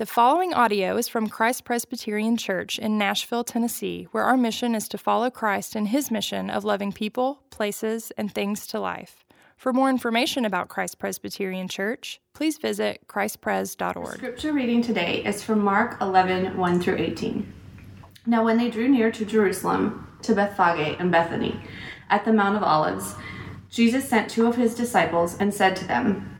The following audio is from Christ Presbyterian Church in Nashville, Tennessee, where our mission is to follow Christ in his mission of loving people, places, and things to life. For more information about Christ Presbyterian Church, please visit christpres.org. Scripture reading today is from Mark 11 1 through 18. Now, when they drew near to Jerusalem, to Bethphage and Bethany, at the Mount of Olives, Jesus sent two of his disciples and said to them,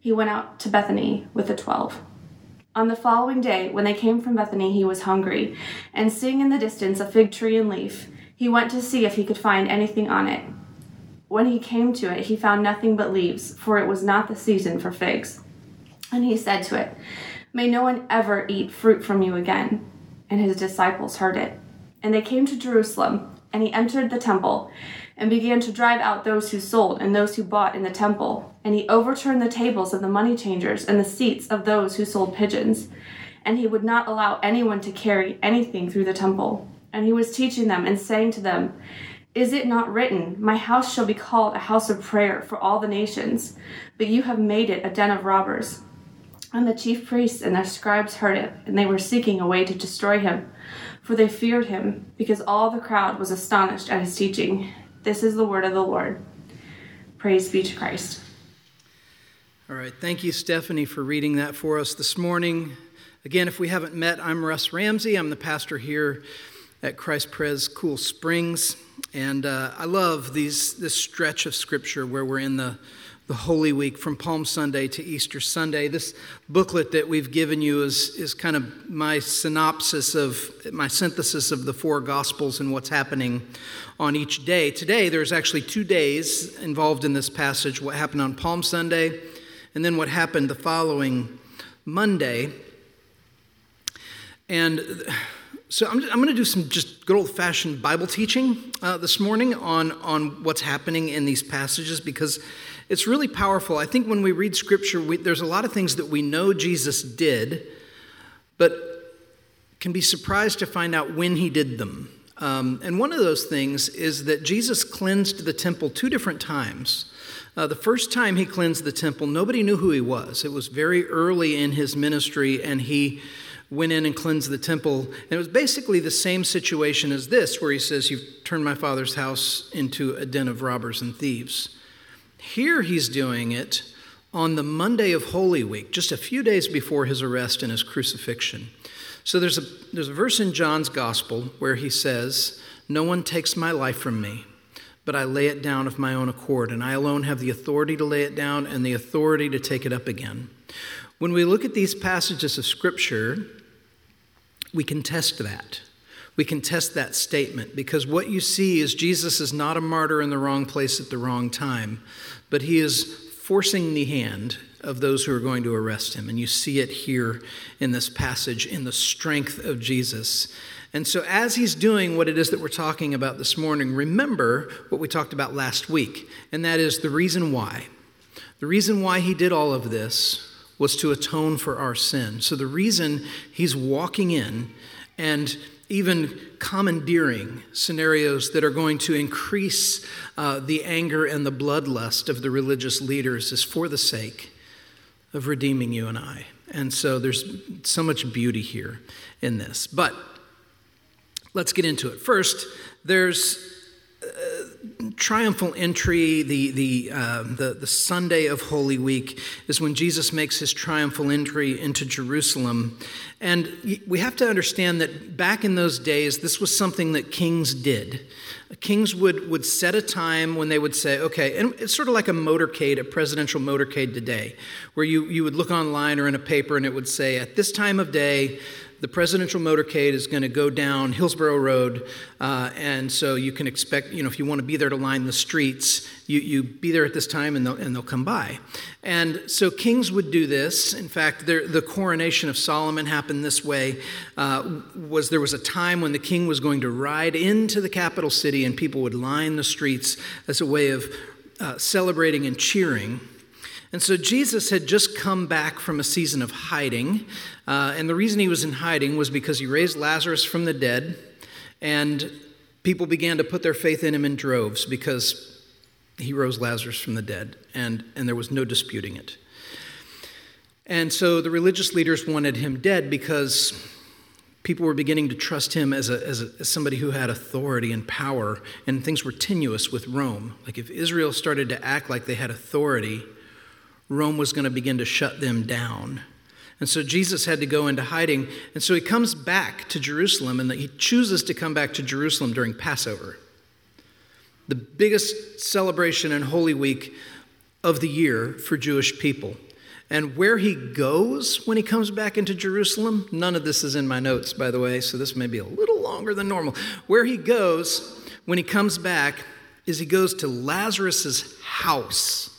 he went out to Bethany with the twelve. On the following day, when they came from Bethany, he was hungry, and seeing in the distance a fig tree and leaf, he went to see if he could find anything on it. When he came to it, he found nothing but leaves, for it was not the season for figs. And he said to it, May no one ever eat fruit from you again. And his disciples heard it. And they came to Jerusalem, and he entered the temple and began to drive out those who sold and those who bought in the temple. And he overturned the tables of the money changers and the seats of those who sold pigeons. And he would not allow anyone to carry anything through the temple. And he was teaching them and saying to them, Is it not written, My house shall be called a house of prayer for all the nations? But you have made it a den of robbers. And the chief priests and their scribes heard it, and they were seeking a way to destroy him, for they feared him, because all the crowd was astonished at his teaching. This is the word of the Lord. Praise be to Christ. All right. Thank you, Stephanie, for reading that for us this morning. Again, if we haven't met, I'm Russ Ramsey. I'm the pastor here at Christ Pres Cool Springs. And uh, I love these, this stretch of scripture where we're in the the Holy Week from Palm Sunday to Easter Sunday. This booklet that we've given you is, is kind of my synopsis of my synthesis of the four Gospels and what's happening on each day. Today, there's actually two days involved in this passage what happened on Palm Sunday and then what happened the following Monday. And so I'm, I'm going to do some just good old fashioned Bible teaching uh, this morning on, on what's happening in these passages because it's really powerful. I think when we read scripture, we, there's a lot of things that we know Jesus did, but can be surprised to find out when he did them. Um, and one of those things is that Jesus cleansed the temple two different times. Uh, the first time he cleansed the temple, nobody knew who he was. It was very early in his ministry, and he went in and cleansed the temple. And it was basically the same situation as this, where he says, You've turned my father's house into a den of robbers and thieves. Here he's doing it on the Monday of Holy Week, just a few days before his arrest and his crucifixion. So there's a, there's a verse in John's Gospel where he says, No one takes my life from me, but I lay it down of my own accord, and I alone have the authority to lay it down and the authority to take it up again. When we look at these passages of Scripture, we can test that we can test that statement because what you see is Jesus is not a martyr in the wrong place at the wrong time, but he is forcing the hand of those who are going to arrest him. And you see it here in this passage in the strength of Jesus. And so, as he's doing what it is that we're talking about this morning, remember what we talked about last week, and that is the reason why. The reason why he did all of this was to atone for our sin. So, the reason he's walking in and even commandeering scenarios that are going to increase uh, the anger and the bloodlust of the religious leaders is for the sake of redeeming you and I. And so there's so much beauty here in this. But let's get into it. First, there's triumphal entry, the, the, uh, the, the Sunday of Holy Week, is when Jesus makes his triumphal entry into Jerusalem. And we have to understand that back in those days, this was something that kings did. Kings would, would set a time when they would say, okay, and it's sort of like a motorcade, a presidential motorcade today, where you, you would look online or in a paper and it would say, at this time of day, the presidential motorcade is going to go down Hillsboro Road, uh, and so you can expect, you know, if you want to be there to line the streets, you, you be there at this time and they'll, and they'll come by. And so kings would do this. In fact, the coronation of Solomon happened this way. Uh, was there was a time when the king was going to ride into the capital city, and people would line the streets as a way of uh, celebrating and cheering. And so Jesus had just come back from a season of hiding. Uh, and the reason he was in hiding was because he raised Lazarus from the dead. And people began to put their faith in him in droves because he rose Lazarus from the dead. And, and there was no disputing it. And so the religious leaders wanted him dead because people were beginning to trust him as, a, as, a, as, somebody who had authority and power, and things were tenuous with Rome. Like if Israel started to act like they had authority, Rome was going to begin to shut them down. And so Jesus had to go into hiding. And so he comes back to Jerusalem, and he chooses to come back to Jerusalem during Passover, the biggest celebration and Holy Week of the year for Jewish people. And where he goes when he comes back into Jerusalem, none of this is in my notes, by the way, so this may be a little longer than normal. Where he goes when he comes back is he goes to Lazarus's house.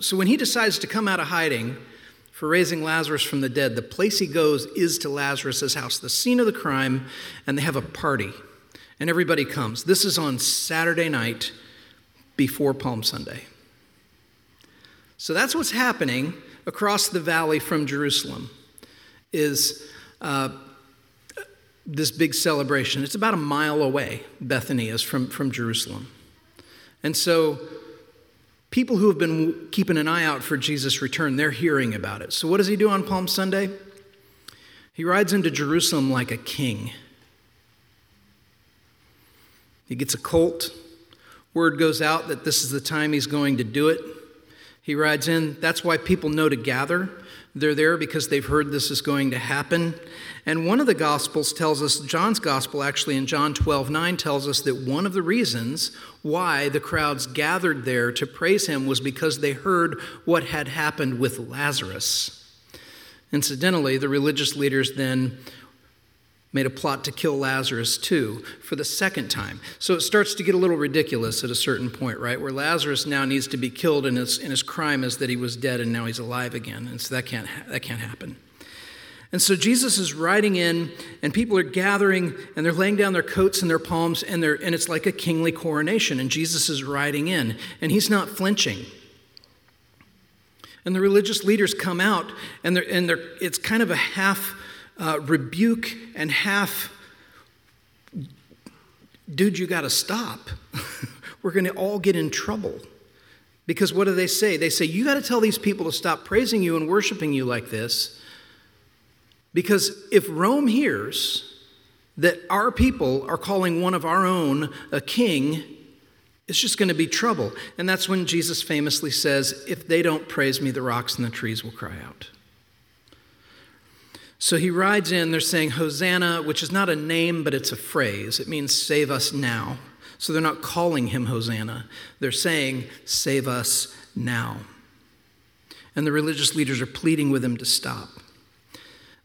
So when he decides to come out of hiding for raising Lazarus from the dead, the place he goes is to Lazarus' house, the scene of the crime, and they have a party. And everybody comes. This is on Saturday night before Palm Sunday. So that's what's happening across the valley from Jerusalem is uh, this big celebration. It's about a mile away, Bethany is from, from Jerusalem. And so people who have been keeping an eye out for Jesus' return, they're hearing about it. So, what does he do on Palm Sunday? He rides into Jerusalem like a king. He gets a colt. Word goes out that this is the time he's going to do it. He rides in. That's why people know to gather. They're there because they've heard this is going to happen. And one of the Gospels tells us, John's Gospel actually in John 12 9 tells us that one of the reasons why the crowds gathered there to praise him was because they heard what had happened with Lazarus. Incidentally, the religious leaders then made a plot to kill Lazarus too for the second time. So it starts to get a little ridiculous at a certain point, right? Where Lazarus now needs to be killed and his, and his crime is that he was dead and now he's alive again. And so that can't, that can't happen. And so Jesus is riding in, and people are gathering, and they're laying down their coats and their palms, and, they're, and it's like a kingly coronation. And Jesus is riding in, and he's not flinching. And the religious leaders come out, and, they're, and they're, it's kind of a half uh, rebuke and half, dude, you got to stop. We're going to all get in trouble. Because what do they say? They say, you got to tell these people to stop praising you and worshiping you like this. Because if Rome hears that our people are calling one of our own a king, it's just going to be trouble. And that's when Jesus famously says, If they don't praise me, the rocks and the trees will cry out. So he rides in, they're saying Hosanna, which is not a name, but it's a phrase. It means save us now. So they're not calling him Hosanna, they're saying, Save us now. And the religious leaders are pleading with him to stop.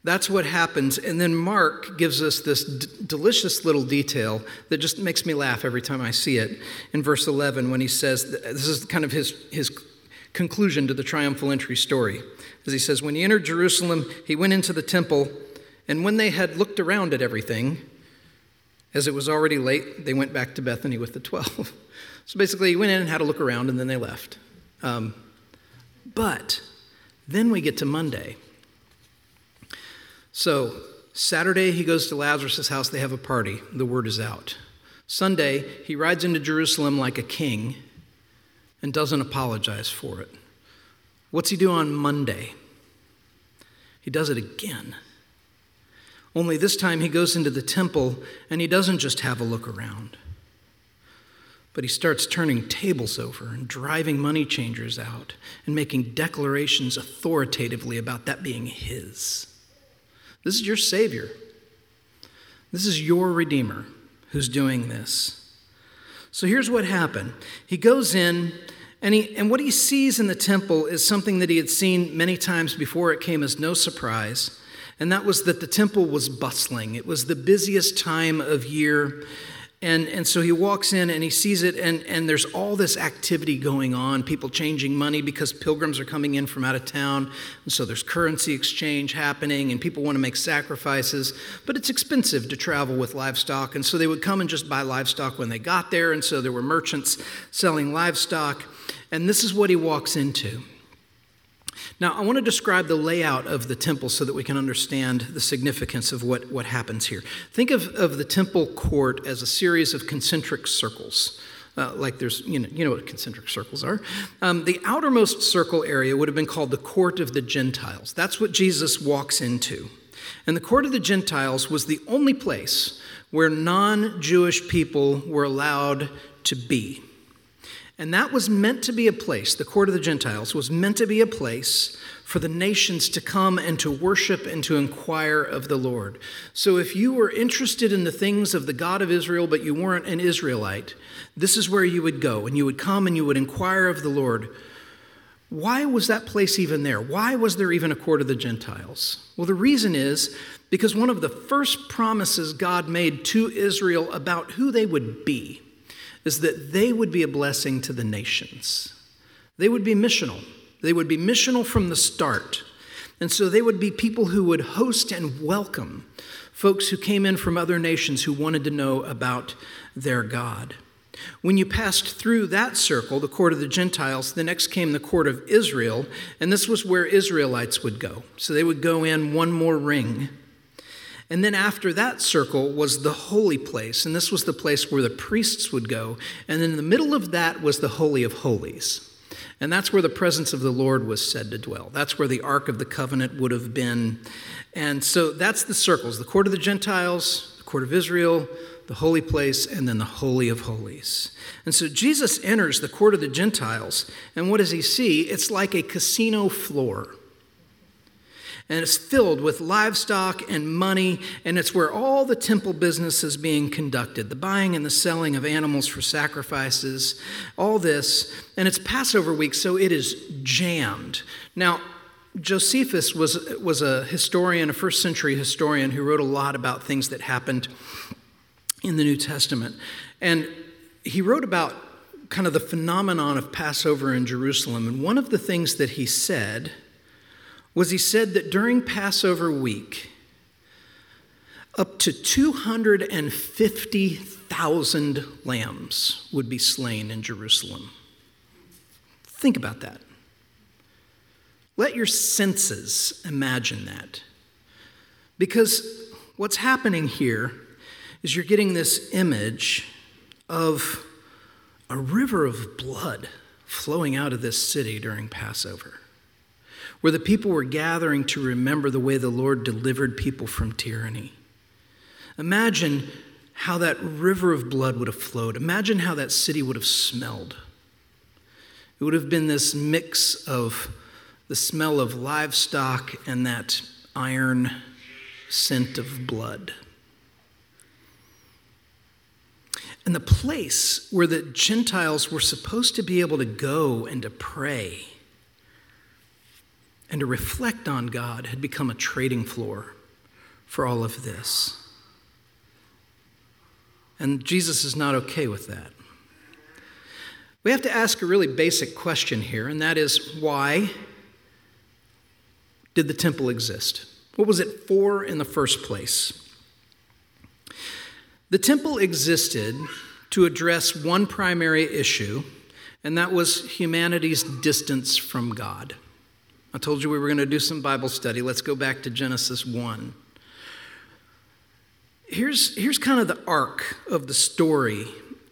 That's what happens. And then Mark gives us this d- delicious little detail that just makes me laugh every time I see it in verse 11 when he says, this is kind of his, his conclusion to the triumphal entry story. As he says, When he entered Jerusalem, he went into the temple, and when they had looked around at everything, as it was already late, they went back to Bethany with the 12. so basically, he went in and had a look around, and then they left. Um, but then we get to Monday. So, Saturday, he goes to Lazarus' house. They have a party. The word is out. Sunday, he rides into Jerusalem like a king and doesn't apologize for it. What's he do on Monday? He does it again. Only this time he goes into the temple and he doesn't just have a look around. But he starts turning tables over and driving money changers out and making declarations authoritatively about that being his. This is your Savior. This is your Redeemer who's doing this. So here's what happened. He goes in, and, he, and what he sees in the temple is something that he had seen many times before. It came as no surprise, and that was that the temple was bustling. It was the busiest time of year. And, and so he walks in and he sees it, and, and there's all this activity going on people changing money because pilgrims are coming in from out of town. And so there's currency exchange happening, and people want to make sacrifices. But it's expensive to travel with livestock. And so they would come and just buy livestock when they got there. And so there were merchants selling livestock. And this is what he walks into. Now, I want to describe the layout of the temple so that we can understand the significance of what, what happens here. Think of, of the temple court as a series of concentric circles. Uh, like there's, you know, you know what concentric circles are. Um, the outermost circle area would have been called the court of the Gentiles. That's what Jesus walks into. And the court of the Gentiles was the only place where non Jewish people were allowed to be. And that was meant to be a place, the court of the Gentiles was meant to be a place for the nations to come and to worship and to inquire of the Lord. So if you were interested in the things of the God of Israel, but you weren't an Israelite, this is where you would go. And you would come and you would inquire of the Lord. Why was that place even there? Why was there even a court of the Gentiles? Well, the reason is because one of the first promises God made to Israel about who they would be is that they would be a blessing to the nations. They would be missional. They would be missional from the start. And so they would be people who would host and welcome folks who came in from other nations who wanted to know about their God. When you passed through that circle, the court of the Gentiles, the next came the court of Israel, and this was where Israelites would go. So they would go in one more ring and then after that circle was the holy place, and this was the place where the priests would go. And then in the middle of that was the Holy of Holies. And that's where the presence of the Lord was said to dwell. That's where the Ark of the Covenant would have been. And so that's the circles the court of the Gentiles, the court of Israel, the holy place, and then the Holy of Holies. And so Jesus enters the court of the Gentiles, and what does he see? It's like a casino floor and it's filled with livestock and money, and it's where all the temple business is being conducted the buying and the selling of animals for sacrifices, all this. And it's Passover week, so it is jammed. Now, Josephus was, was a historian, a first century historian, who wrote a lot about things that happened in the New Testament. And he wrote about kind of the phenomenon of Passover in Jerusalem. And one of the things that he said was he said that during Passover week, up to 250,000 lambs would be slain in Jerusalem. Think about that. Let your senses imagine that. Because what's happening here is you're getting this image of a river of blood flowing out of this city during Passover where the people were gathering to remember the way the Lord delivered people from tyranny. Imagine how that river of blood would have flowed. Imagine how that city would have smelled. It would have been this mix of the smell of livestock and that iron scent of blood. And the place where the Gentiles were supposed to be able to go and to pray and to reflect on God had become a trading floor for all of this. And Jesus is not okay with that. We have to ask a really basic question here, and that is why did the temple exist? What was it for in the first place? The temple existed to address one primary issue, and that was humanity's distance from God. I told you we were going to do some Bible study. Let's go back to Genesis 1. Here's, here's kind of the arc of the story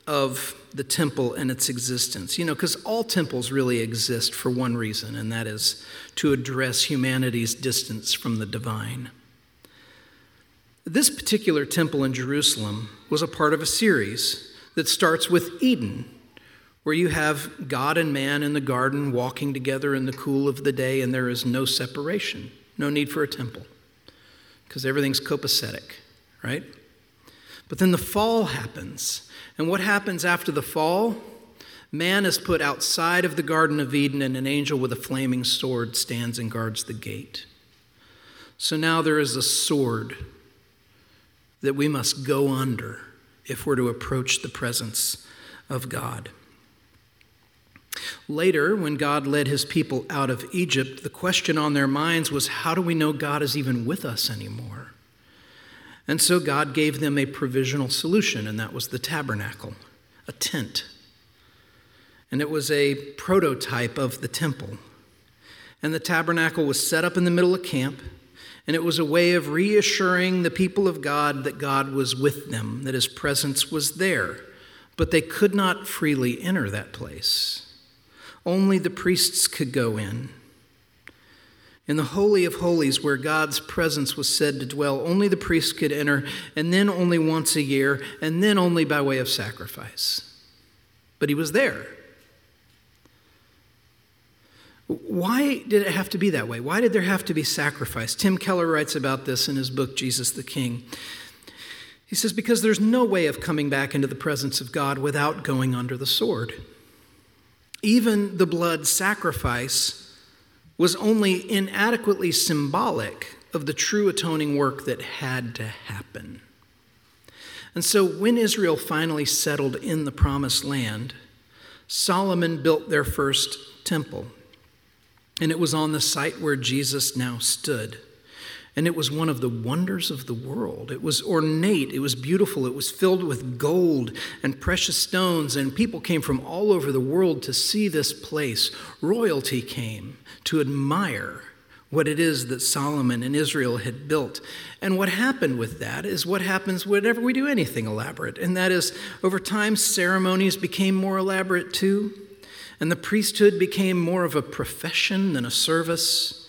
of the temple and its existence. You know, because all temples really exist for one reason, and that is to address humanity's distance from the divine. This particular temple in Jerusalem was a part of a series that starts with Eden, where you have God and man in the garden walking together in the cool of the day, and there is no separation, no need for a temple, because everything's copacetic, right? But then the fall happens. And what happens after the fall? Man is put outside of the Garden of Eden, and an angel with a flaming sword stands and guards the gate. So now there is a sword that we must go under if we're to approach the presence of God. Later, when God led his people out of Egypt, the question on their minds was how do we know God is even with us anymore? And so God gave them a provisional solution, and that was the tabernacle, a tent. And it was a prototype of the temple. And the tabernacle was set up in the middle of camp, and it was a way of reassuring the people of God that God was with them, that his presence was there. But they could not freely enter that place. Only the priests could go in. In the Holy of Holies, where God's presence was said to dwell, only the priests could enter, and then only once a year, and then only by way of sacrifice. But he was there. Why did it have to be that way? Why did there have to be sacrifice? Tim Keller writes about this in his book, Jesus the King. He says, Because there's no way of coming back into the presence of God without going under the sword. Even the blood sacrifice was only inadequately symbolic of the true atoning work that had to happen. And so when Israel finally settled in the promised land, Solomon built their first temple. And it was on the site where Jesus now stood. And it was one of the wonders of the world. It was ornate, it was beautiful, it was filled with gold and precious stones, and people came from all over the world to see this place. Royalty came to admire what it is that Solomon and Israel had built. And what happened with that is what happens whenever we do anything elaborate, and that is over time, ceremonies became more elaborate too, and the priesthood became more of a profession than a service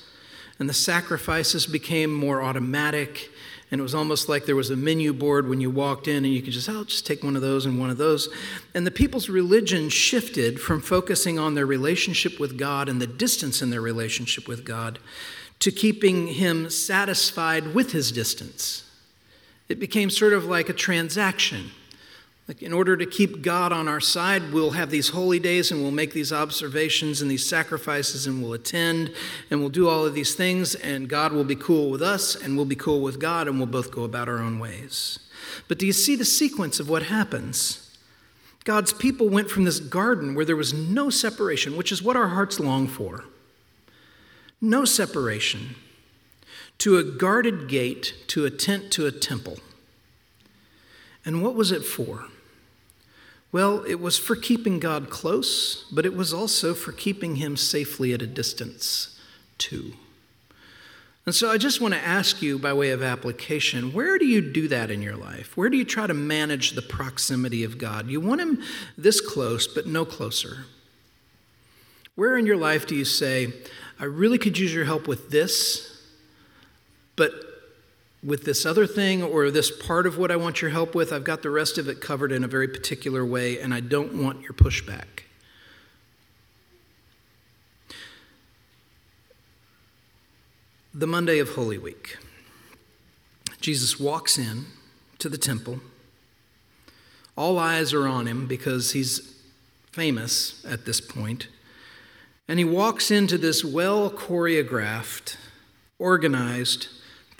and the sacrifices became more automatic. And it was almost like there was a menu board when you walked in, and you could just, oh, just take one of those and one of those. And the people's religion shifted from focusing on their relationship with God and the distance in their relationship with God to keeping Him satisfied with His distance. It became sort of like a transaction. Like, in order to keep God on our side, we'll have these holy days and we'll make these observations and these sacrifices and we'll attend and we'll do all of these things, and God will be cool with us and we'll be cool with God and we'll both go about our own ways. But do you see the sequence of what happens? God's people went from this garden where there was no separation, which is what our hearts long for no separation, to a guarded gate, to a tent, to a temple. And what was it for? Well, it was for keeping God close, but it was also for keeping him safely at a distance, too. And so I just want to ask you, by way of application, where do you do that in your life? Where do you try to manage the proximity of God? You want him this close, but no closer. Where in your life do you say, I really could use your help with this, but with this other thing or this part of what I want your help with, I've got the rest of it covered in a very particular way, and I don't want your pushback. The Monday of Holy Week. Jesus walks in to the temple. All eyes are on him because he's famous at this point. And he walks into this well choreographed, organized,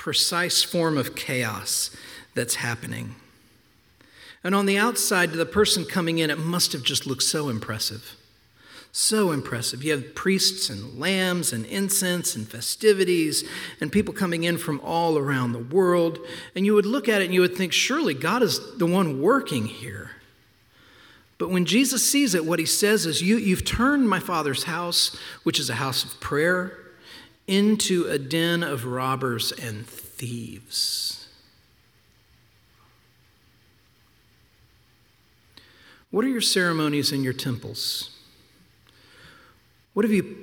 precise form of chaos that's happening. And on the outside, to the person coming in, it must have just looked so impressive. So impressive. You have priests and lambs and incense and festivities and people coming in from all around the world. And you would look at it and you would think, surely God is the one working here. But when Jesus sees it, what he says is, you, You've turned my Father's house, which is a house of prayer, into a den of robbers and thieves. What are your ceremonies in your temples? What have you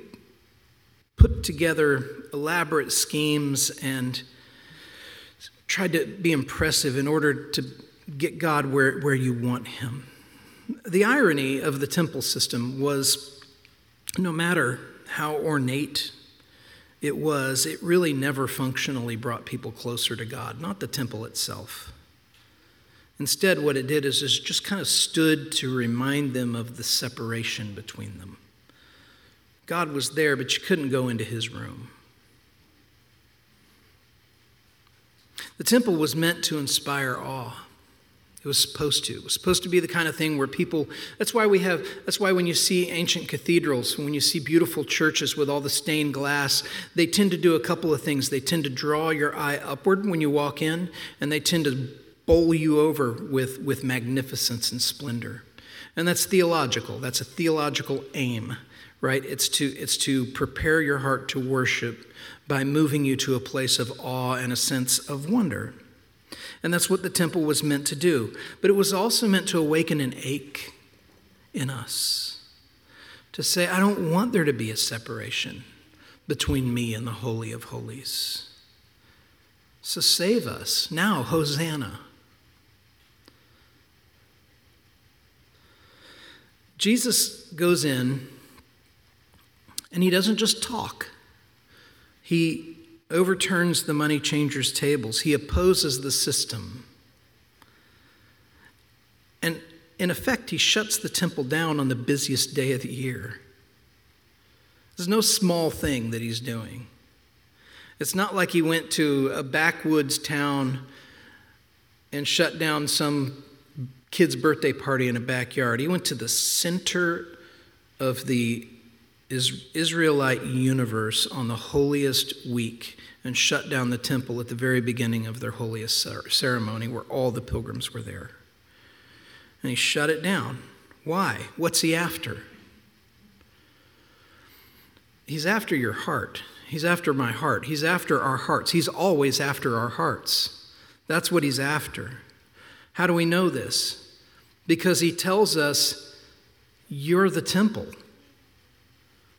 put together elaborate schemes and tried to be impressive in order to get God where, where you want Him? The irony of the temple system was no matter how ornate it was, it really never functionally brought people closer to God, not the temple itself. Instead, what it did is it just kind of stood to remind them of the separation between them. God was there, but you couldn't go into his room. The temple was meant to inspire awe. It was supposed to. It was supposed to be the kind of thing where people, that's why we have, that's why when you see ancient cathedrals, when you see beautiful churches with all the stained glass, they tend to do a couple of things. They tend to draw your eye upward when you walk in, and they tend to bowl you over with, with magnificence and splendor. And that's theological. That's a theological aim, right? It's to, it's to prepare your heart to worship by moving you to a place of awe and a sense of wonder. And that's what the temple was meant to do. But it was also meant to awaken an ache in us to say, I don't want there to be a separation between me and the Holy of Holies. So save us. Now, Hosanna. Jesus goes in and he doesn't just talk, he overturns the money changers' tables, he opposes the system. And in effect, he shuts the temple down on the busiest day of the year. There's no small thing that he's doing. It's not like he went to a backwoods town and shut down some kid's birthday party in a backyard. He went to the center of the Israelite universe on the holiest week and shut down the temple at the very beginning of their holiest ceremony where all the pilgrims were there. And he shut it down. Why? What's he after? He's after your heart. He's after my heart. He's after our hearts. He's always after our hearts. That's what he's after. How do we know this? Because he tells us, You're the temple.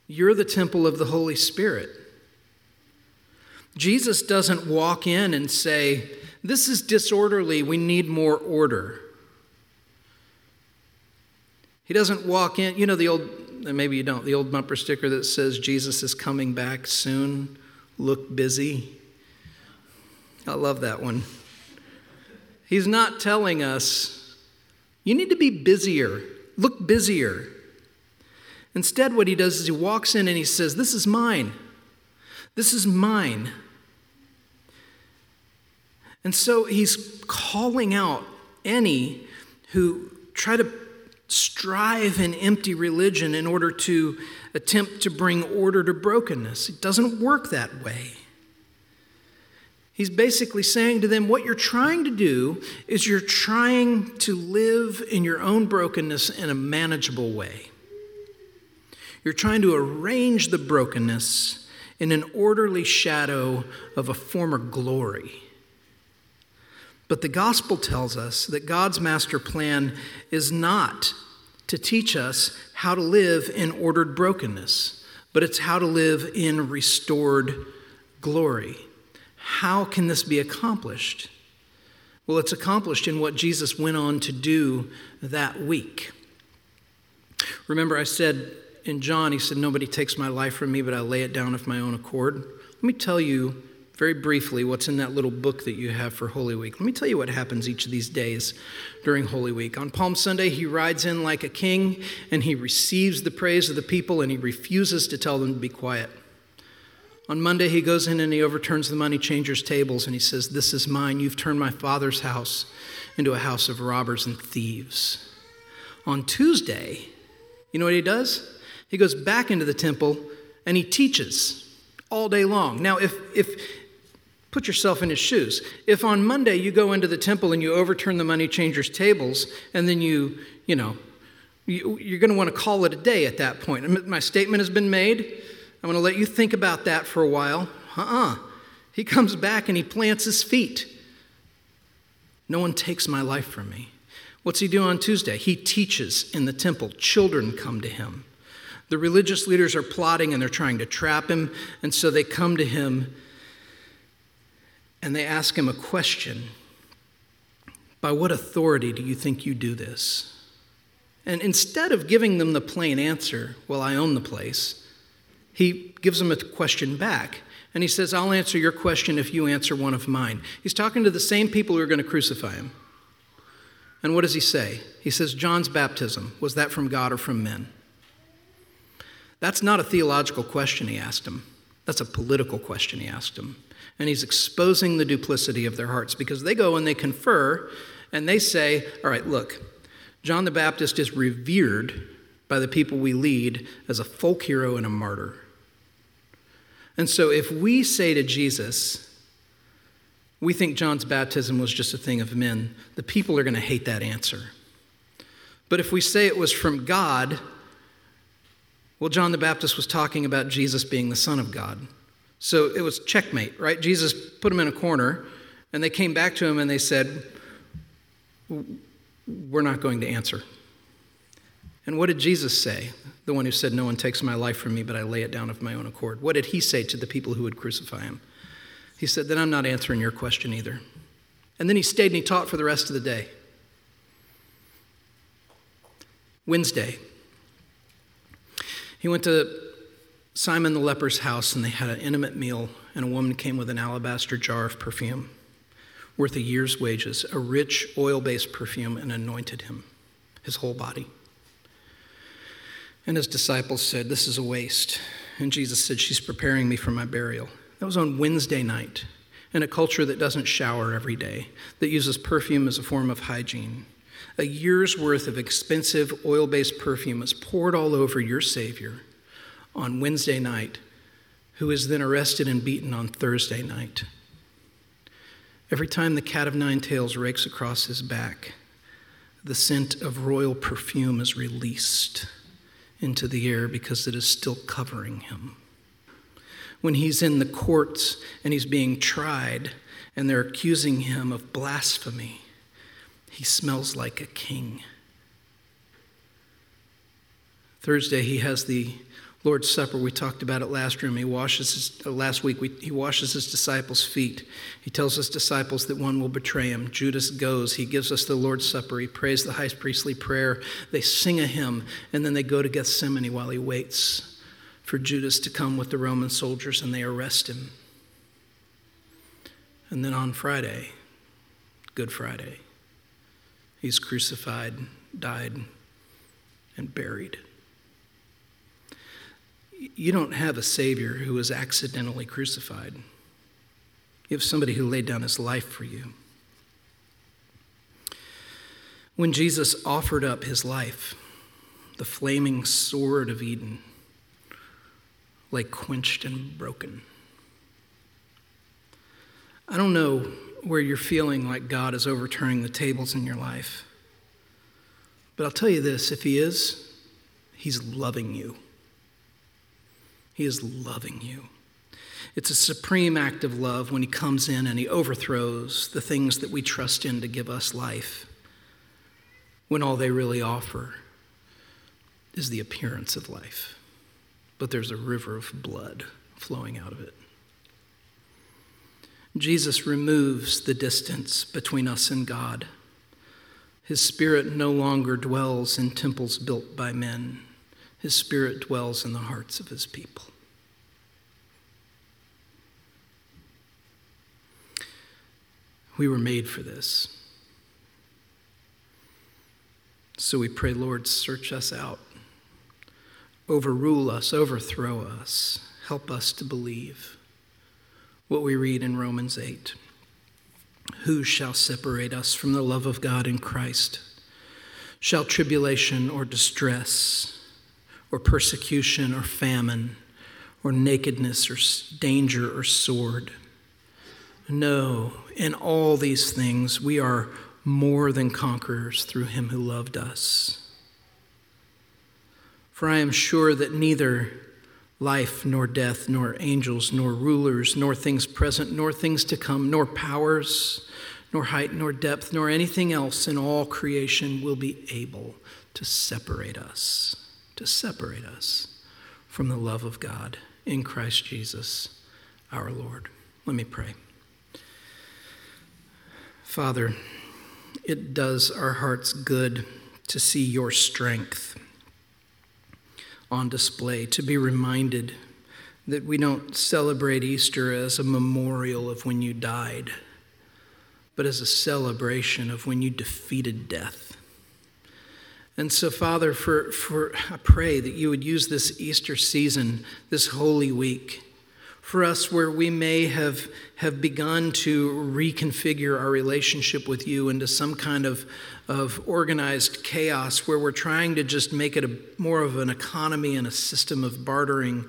You're the temple of the Holy Spirit. Jesus doesn't walk in and say, This is disorderly, we need more order. He doesn't walk in, you know, the old, maybe you don't, the old bumper sticker that says, Jesus is coming back soon, look busy. I love that one. He's not telling us, you need to be busier, look busier. Instead, what he does is he walks in and he says, This is mine. This is mine. And so he's calling out any who try to strive in empty religion in order to attempt to bring order to brokenness. It doesn't work that way. He's basically saying to them, What you're trying to do is you're trying to live in your own brokenness in a manageable way. You're trying to arrange the brokenness in an orderly shadow of a former glory. But the gospel tells us that God's master plan is not to teach us how to live in ordered brokenness, but it's how to live in restored glory. How can this be accomplished? Well, it's accomplished in what Jesus went on to do that week. Remember, I said in John, he said, Nobody takes my life from me, but I lay it down of my own accord. Let me tell you very briefly what's in that little book that you have for Holy Week. Let me tell you what happens each of these days during Holy Week. On Palm Sunday, he rides in like a king and he receives the praise of the people and he refuses to tell them to be quiet. On Monday, he goes in and he overturns the money changers' tables and he says, This is mine. You've turned my father's house into a house of robbers and thieves. On Tuesday, you know what he does? He goes back into the temple and he teaches all day long. Now, if, if put yourself in his shoes, if on Monday you go into the temple and you overturn the money changers' tables and then you, you know, you, you're going to want to call it a day at that point. My statement has been made. I'm going to let you think about that for a while. Uh uh-uh. uh He comes back and he plants his feet. No one takes my life from me. What's he do on Tuesday? He teaches in the temple. Children come to him. The religious leaders are plotting and they're trying to trap him, and so they come to him and they ask him a question By what authority do you think you do this? And instead of giving them the plain answer, well, I own the place, he gives them a question back. And he says, I'll answer your question if you answer one of mine. He's talking to the same people who are going to crucify him. And what does he say? He says, John's baptism, was that from God or from men? That's not a theological question he asked him. That's a political question he asked him. And he's exposing the duplicity of their hearts because they go and they confer and they say, All right, look, John the Baptist is revered by the people we lead as a folk hero and a martyr. And so if we say to Jesus, we think John's baptism was just a thing of men, the people are going to hate that answer. But if we say it was from God, well, John the Baptist was talking about Jesus being the Son of God. So it was checkmate, right? Jesus put him in a corner, and they came back to him and they said, We're not going to answer. And what did Jesus say? The one who said, No one takes my life from me, but I lay it down of my own accord. What did he say to the people who would crucify him? He said, Then I'm not answering your question either. And then he stayed and he taught for the rest of the day. Wednesday, he went to Simon the leper's house and they had an intimate meal, and a woman came with an alabaster jar of perfume worth a year's wages, a rich oil based perfume, and anointed him, his whole body. And his disciples said, This is a waste. And Jesus said, She's preparing me for my burial. That was on Wednesday night in a culture that doesn't shower every day, that uses perfume as a form of hygiene. A year's worth of expensive oil based perfume is poured all over your Savior on Wednesday night, who is then arrested and beaten on Thursday night. Every time the cat of nine tails rakes across his back, the scent of royal perfume is released into the air because it is still covering him. When he's in the courts and he's being tried and they're accusing him of blasphemy, he smells like a king. Thursday, he has the Lord's Supper. We talked about it last room. He washes his, uh, last week. We, he washes his disciples' feet. He tells his disciples that one will betray him. Judas goes. He gives us the Lord's Supper. He prays the high priestly prayer. They sing a hymn, and then they go to Gethsemane while he waits for Judas to come with the Roman soldiers, and they arrest him. And then on Friday, Good Friday, He's crucified, died, and buried. You don't have a Savior who was accidentally crucified. You have somebody who laid down his life for you. When Jesus offered up his life, the flaming sword of Eden lay quenched and broken. I don't know where you're feeling like God is overturning the tables in your life. But I'll tell you this if He is, He's loving you. He is loving you. It's a supreme act of love when He comes in and He overthrows the things that we trust in to give us life, when all they really offer is the appearance of life. But there's a river of blood flowing out of it. Jesus removes the distance between us and God. His spirit no longer dwells in temples built by men. His spirit dwells in the hearts of his people. We were made for this. So we pray, Lord, search us out, overrule us, overthrow us, help us to believe what we read in Romans 8 Who shall separate us from the love of God in Christ? Shall tribulation or distress, or persecution or famine, or nakedness or danger or sword? No, in all these things we are more than conquerors through him who loved us. For I am sure that neither life, nor death, nor angels, nor rulers, nor things present, nor things to come, nor powers, nor height, nor depth, nor anything else in all creation will be able to separate us, to separate us from the love of God in Christ Jesus our Lord. Let me pray. Father, it does our hearts good to see your strength on display, to be reminded that we don't celebrate Easter as a memorial of when you died, but as a celebration of when you defeated death. And so, Father, for, for I pray that you would use this Easter season, this Holy Week, for us where we may have, have begun to reconfigure our relationship with you into some kind of, of organized chaos where we're trying to just make it a, more of an economy and a system of bartering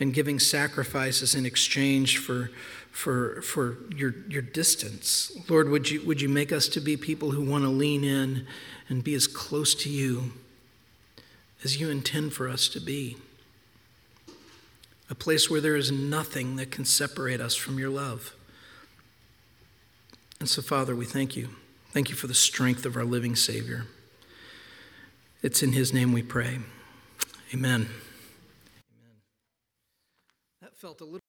and giving sacrifices in exchange for, for, for your, your distance. Lord, would you, would you make us to be people who want to lean in and be as close to you as you intend for us to be? A place where there is nothing that can separate us from your love. And so, Father, we thank you. Thank you for the strength of our living Savior. It's in His name we pray. Amen. Amen. That felt a little